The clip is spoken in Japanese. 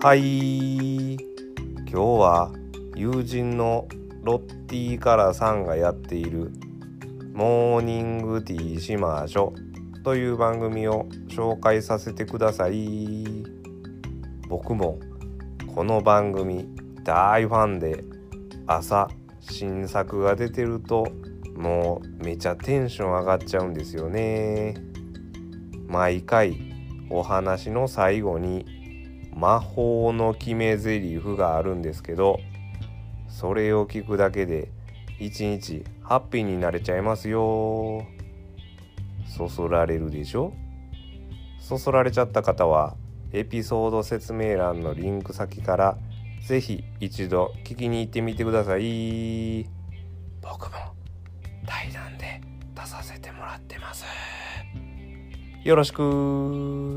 はい。今日は友人のロッティカラさんがやっている「モーニングティーしましょ」という番組を紹介させてください。僕もこの番組大ファンで朝新作が出てるともうめちゃテンション上がっちゃうんですよね。毎回お話の最後に魔法の決め台詞があるんですけどそれを聞くだけで一日ハッピーになれちゃいますよ。そそられるでしょ？そそられちゃった方はエピソード説明欄のリンク先から是非一度聞きに行ってみてください。僕も対談で出させてもらってます。よろしく。